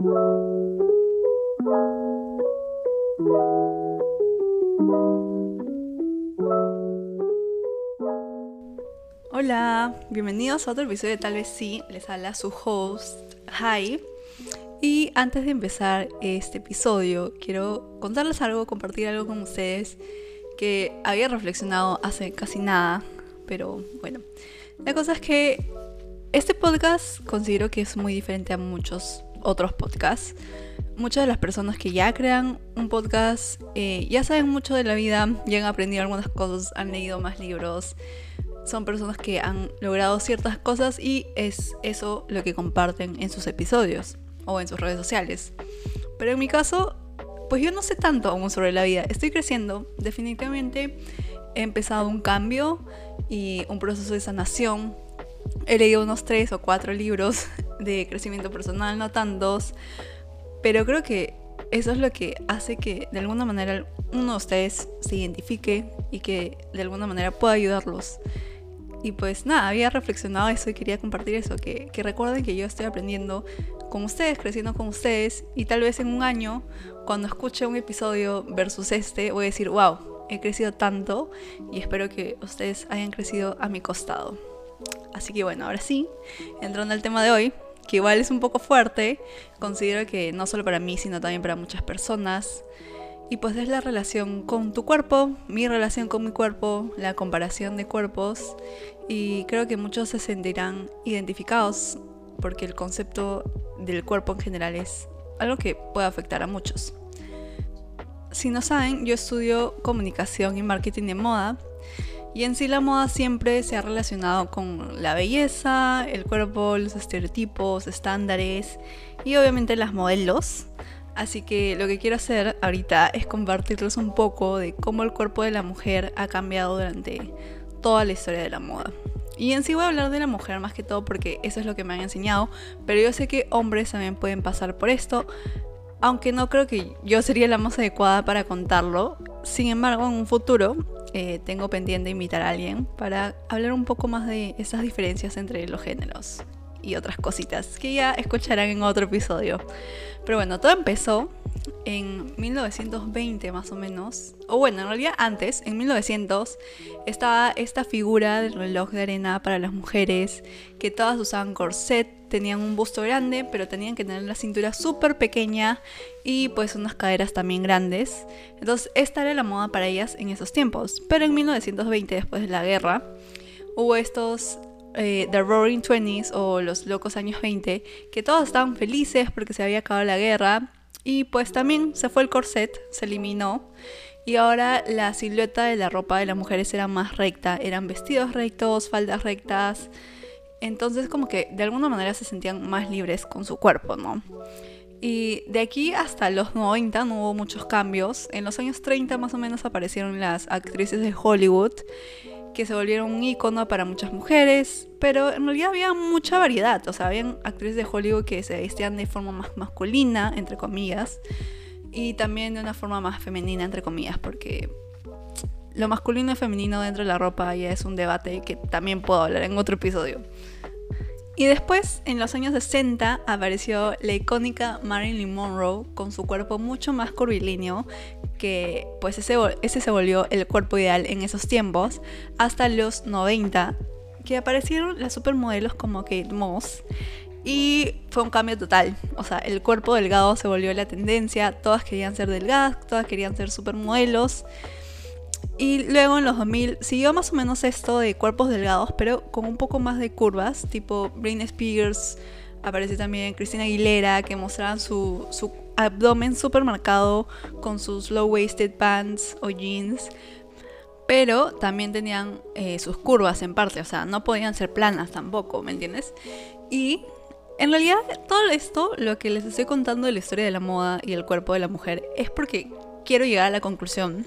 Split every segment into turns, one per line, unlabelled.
Hola, bienvenidos a otro episodio de Tal vez sí, les habla su host, Hi. Y antes de empezar este episodio, quiero contarles algo, compartir algo con ustedes que había reflexionado hace casi nada, pero bueno. La cosa es que este podcast considero que es muy diferente a muchos otros podcasts. Muchas de las personas que ya crean un podcast eh, ya saben mucho de la vida, ya han aprendido algunas cosas, han leído más libros, son personas que han logrado ciertas cosas y es eso lo que comparten en sus episodios o en sus redes sociales. Pero en mi caso, pues yo no sé tanto aún sobre la vida. Estoy creciendo, definitivamente he empezado un cambio y un proceso de sanación. He leído unos tres o cuatro libros de crecimiento personal, no tantos, pero creo que eso es lo que hace que de alguna manera uno de ustedes se identifique y que de alguna manera pueda ayudarlos y pues nada, había reflexionado eso y quería compartir eso, que, recuerden que yo estoy aprendiendo con ustedes, creciendo con ustedes y tal vez en un año, cuando escuche un episodio versus este, voy a decir, wow, he crecido tanto y espero que ustedes hayan crecido a mi costado. Así que bueno, ahora sí, entrando al tema de hoy, que igual es un poco fuerte, considero que no solo para mí, sino también para muchas personas, y pues es la relación con tu cuerpo, mi relación con mi cuerpo, la comparación de cuerpos. Y creo que muchos se sentirán identificados porque el concepto del cuerpo en general es algo que puede afectar a muchos. Si no saben, yo estudio comunicación y marketing de moda. Y en sí la moda siempre se ha relacionado con la belleza, el cuerpo, los estereotipos, estándares y obviamente las modelos. Así que lo que quiero hacer ahorita es compartirles un poco de cómo el cuerpo de la mujer ha cambiado durante toda la historia de la moda. Y en sí voy a hablar de la mujer más que todo porque eso es lo que me han enseñado, pero yo sé que hombres también pueden pasar por esto, aunque no creo que yo sería la más adecuada para contarlo. Sin embargo, en un futuro eh, tengo pendiente invitar a alguien para hablar un poco más de esas diferencias entre los géneros y otras cositas que ya escucharán en otro episodio. Pero bueno, todo empezó en 1920 más o menos, o bueno, en realidad antes, en 1900, estaba esta figura del reloj de arena para las mujeres, que todas usaban corset, tenían un busto grande, pero tenían que tener la cintura súper pequeña y pues unas caderas también grandes. Entonces esta era la moda para ellas en esos tiempos. Pero en 1920, después de la guerra, hubo estos eh, The Roaring Twenties o los locos años 20, que todos estaban felices porque se había acabado la guerra. Y pues también se fue el corset, se eliminó. Y ahora la silueta de la ropa de las mujeres era más recta, eran vestidos rectos, faldas rectas, entonces como que de alguna manera se sentían más libres con su cuerpo, ¿no? Y de aquí hasta los 90 no hubo muchos cambios. En los años 30 más o menos aparecieron las actrices de Hollywood que se volvieron un icono para muchas mujeres, pero en realidad había mucha variedad, o sea, habían actrices de Hollywood que se vestían de forma más masculina, entre comillas, y también de una forma más femenina, entre comillas, porque lo masculino y femenino dentro de la ropa ya es un debate que también puedo hablar en otro episodio. Y después, en los años 60, apareció la icónica Marilyn Monroe con su cuerpo mucho más curvilíneo, que pues ese, ese se volvió el cuerpo ideal en esos tiempos, hasta los 90, que aparecieron las supermodelos como Kate Moss. Y fue un cambio total. O sea, el cuerpo delgado se volvió la tendencia. Todas querían ser delgadas, todas querían ser supermodelos. Y luego en los 2000 siguió más o menos esto de cuerpos delgados, pero con un poco más de curvas, tipo Britney Spears, aparece también Cristina Aguilera, que mostraban su, su abdomen súper marcado con sus low-waisted pants o jeans. Pero también tenían eh, sus curvas en parte, o sea, no podían ser planas tampoco, ¿me entiendes? Y en realidad todo esto, lo que les estoy contando de la historia de la moda y el cuerpo de la mujer, es porque quiero llegar a la conclusión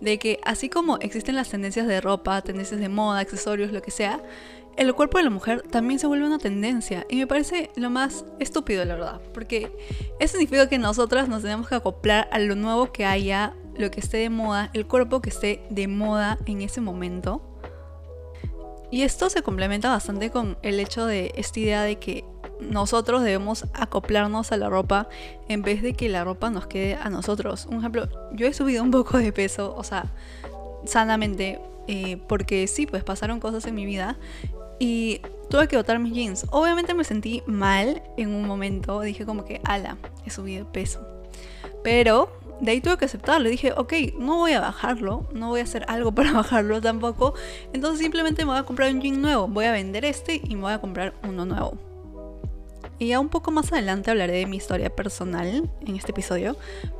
de que así como existen las tendencias de ropa, tendencias de moda, accesorios, lo que sea, el cuerpo de la mujer también se vuelve una tendencia y me parece lo más estúpido, la verdad, porque eso significa que nosotras nos tenemos que acoplar a lo nuevo que haya, lo que esté de moda, el cuerpo que esté de moda en ese momento. Y esto se complementa bastante con el hecho de esta idea de que nosotros debemos acoplarnos a la ropa en vez de que la ropa nos quede a nosotros. Un ejemplo, yo he subido un poco de peso, o sea, sanamente, eh, porque sí, pues pasaron cosas en mi vida y tuve que botar mis jeans. Obviamente me sentí mal en un momento, dije como que, ala, he subido de peso. Pero de ahí tuve que aceptarlo. Dije, ok, no voy a bajarlo, no voy a hacer algo para bajarlo tampoco. Entonces simplemente me voy a comprar un jean nuevo. Voy a vender este y me voy a comprar uno nuevo. Y ya un poco más adelante hablaré de mi historia personal en este episodio.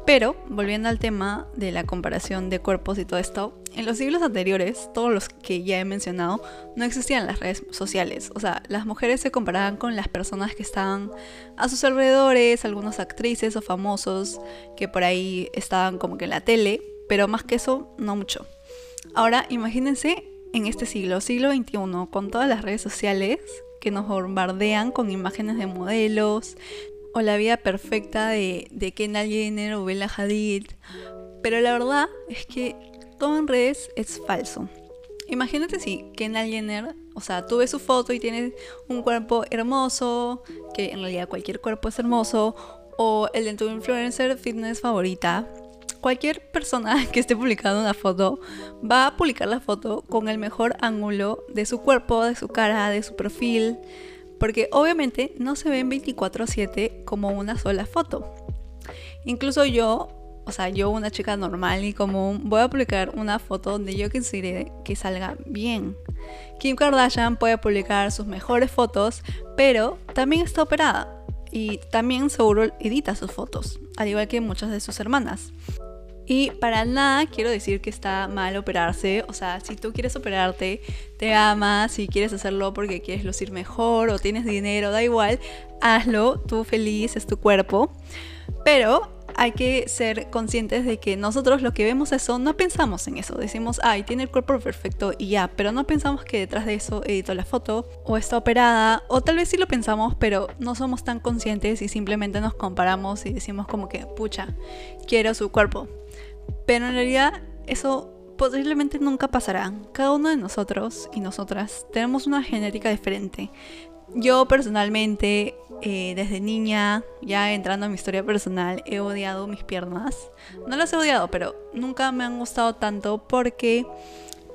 Pero volviendo al tema de la comparación de cuerpos y todo esto, en los siglos anteriores, todos los que ya he mencionado, no existían las redes sociales. O sea, las mujeres se comparaban con las personas que estaban a sus alrededores, algunas actrices o famosos que por ahí estaban como que en la tele, pero más que eso, no mucho. Ahora, imagínense en este siglo, siglo XXI, con todas las redes sociales, que nos bombardean con imágenes de modelos o la vida perfecta de, de Kendall Jenner o Bella Hadid. Pero la verdad es que todo en redes es falso. Imagínate si Kendall Jenner, o sea, tú ves su foto y tienes un cuerpo hermoso, que en realidad cualquier cuerpo es hermoso, o el de tu influencer fitness favorita, cualquier persona que esté publicando una foto va a publicar la foto con el mejor ángulo de su cuerpo, de su cara, de su perfil, porque obviamente no se ven 24/7 como una sola foto. Incluso yo, o sea, yo una chica normal y común, voy a publicar una foto donde yo considere que salga bien. Kim Kardashian puede publicar sus mejores fotos, pero también está operada y también seguro edita sus fotos, al igual que muchas de sus hermanas. Y para nada quiero decir que está mal operarse. O sea, si tú quieres operarte, te amas, si quieres hacerlo porque quieres lucir mejor o tienes dinero, da igual, hazlo, tú feliz, es tu cuerpo. Pero hay que ser conscientes de que nosotros lo que vemos eso, no pensamos en eso. Decimos, ay, tiene el cuerpo perfecto y ya, pero no pensamos que detrás de eso editó la foto o está operada, o tal vez sí lo pensamos, pero no somos tan conscientes y simplemente nos comparamos y decimos como que, pucha, quiero su cuerpo. Pero en realidad eso posiblemente nunca pasará. Cada uno de nosotros y nosotras tenemos una genética diferente. Yo personalmente, eh, desde niña, ya entrando a mi historia personal, he odiado mis piernas. No las he odiado, pero nunca me han gustado tanto porque,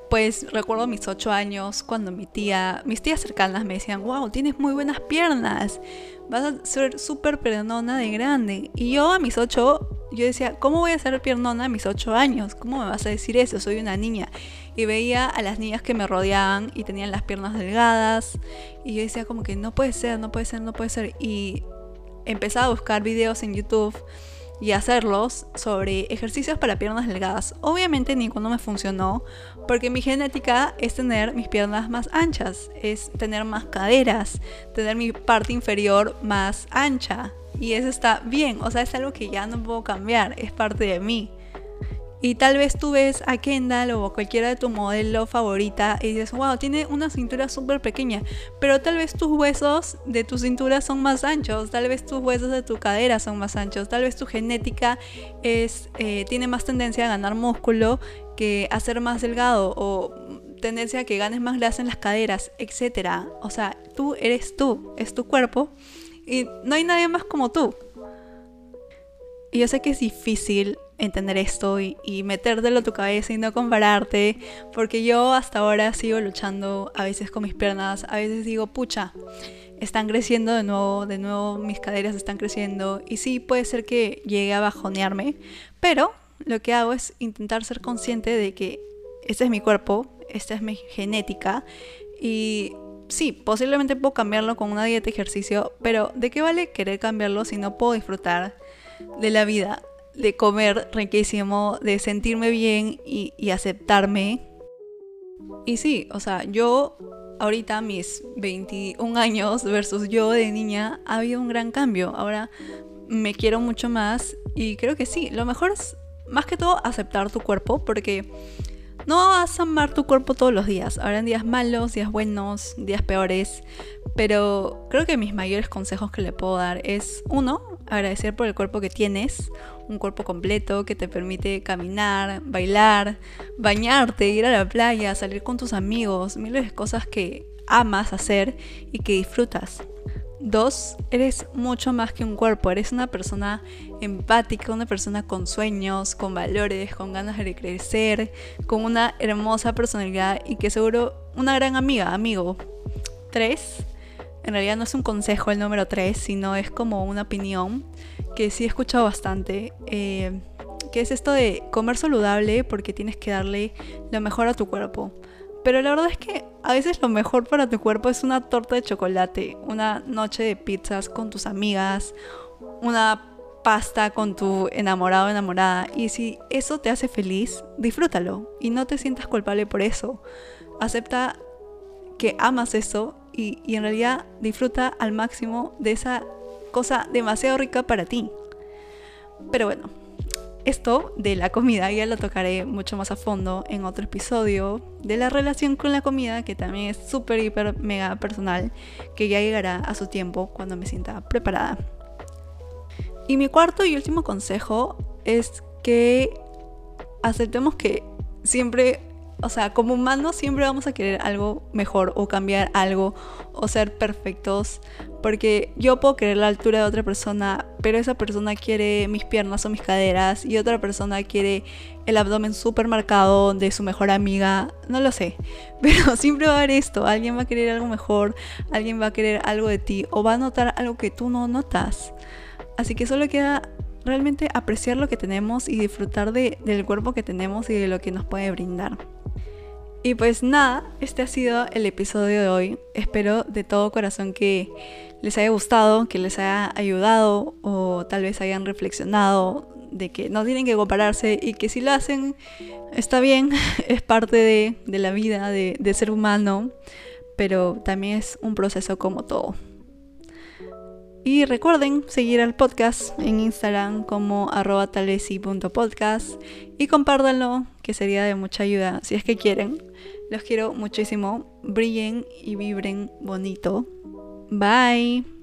pues recuerdo mis 8 años cuando mi tía, mis tías cercanas me decían, wow, tienes muy buenas piernas, vas a ser súper perdonona de grande. Y yo a mis 8 yo decía, ¿cómo voy a ser piernona a mis 8 años? ¿Cómo me vas a decir eso? Soy una niña. Y veía a las niñas que me rodeaban y tenían las piernas delgadas. Y yo decía como que no puede ser, no puede ser, no puede ser. Y empezaba a buscar videos en YouTube y hacerlos sobre ejercicios para piernas delgadas. Obviamente ninguno me funcionó porque mi genética es tener mis piernas más anchas, es tener más caderas, tener mi parte inferior más ancha. Y eso está bien, o sea, es algo que ya no puedo cambiar, es parte de mí. Y tal vez tú ves a Kendall o cualquiera de tu modelo favorita y dices, wow, tiene una cintura súper pequeña. Pero tal vez tus huesos de tu cintura son más anchos, tal vez tus huesos de tu cadera son más anchos, tal vez tu genética es, eh, tiene más tendencia a ganar músculo que a ser más delgado o tendencia a que ganes más grasa en las caderas, etc. O sea, tú eres tú, es tu cuerpo y no hay nadie más como tú. Y yo sé que es difícil entender esto y, y, metértelo a tu cabeza y no compararte, porque yo hasta ahora sigo luchando a veces con mis piernas, a veces digo, pucha, están creciendo de nuevo, de nuevo mis caderas están creciendo y sí puede ser que llegue a bajonearme, pero lo que hago es intentar ser consciente de que este es mi cuerpo, esta es mi genética y sí, posiblemente puedo cambiarlo con una dieta ejercicio, pero ¿de qué vale querer cambiarlo si no puedo disfrutar de la vida? De comer riquísimo, de sentirme bien y, y aceptarme. Y sí, o sea, yo ahorita mis 21 años versus yo de niña ha habido un gran cambio. Ahora me quiero mucho más y creo que sí, lo mejor es más que todo aceptar tu cuerpo porque no vas a amar tu cuerpo todos los días. Habrán días malos, días buenos, días peores. Pero creo que mis mayores consejos que le puedo dar es, uno, agradecer por el cuerpo que tienes. Un cuerpo completo que te permite caminar, bailar, bañarte, ir a la playa, salir con tus amigos. Miles de cosas que amas hacer y que disfrutas. Dos, eres mucho más que un cuerpo, eres una persona empática, una persona con sueños, con valores, con ganas de crecer, con una hermosa personalidad y que seguro una gran amiga, amigo. Tres, en realidad no es un consejo el número tres, sino es como una opinión que sí he escuchado bastante. Eh, que es esto de comer saludable porque tienes que darle lo mejor a tu cuerpo. Pero la verdad es que a veces lo mejor para tu cuerpo es una torta de chocolate, una noche de pizzas con tus amigas, una pasta con tu enamorado o enamorada. Y si eso te hace feliz, disfrútalo y no te sientas culpable por eso. Acepta que amas eso y, y en realidad disfruta al máximo de esa cosa demasiado rica para ti. Pero bueno, esto de la comida ya lo tocaré mucho más a fondo en otro episodio de la relación con la comida, que también es súper, hiper, mega personal, que ya llegará a su tiempo cuando me sienta preparada. Y mi cuarto y último consejo es que aceptemos que siempre o sea, como humanos siempre vamos a querer algo mejor o cambiar algo o ser perfectos. Porque yo puedo querer la altura de otra persona, pero esa persona quiere mis piernas o mis caderas y otra persona quiere el abdomen súper marcado de su mejor amiga. No lo sé. Pero siempre va a haber esto. Alguien va a querer algo mejor, alguien va a querer algo de ti o va a notar algo que tú no notas. Así que solo queda realmente apreciar lo que tenemos y disfrutar del cuerpo que tenemos y de lo que nos puede brindar. Y pues nada, este ha sido el episodio de hoy. Espero de todo corazón que les haya gustado, que les haya ayudado o tal vez hayan reflexionado de que no tienen que compararse y que si lo hacen está bien, es parte de, la vida, de, de ser humano, pero también es un proceso como todo. Y recuerden seguir al podcast en Instagram como arroba talesi.podcast y compártanlo, que sería de mucha ayuda si es que quieren. Los quiero muchísimo. Brillen y vibren bonito. Bye.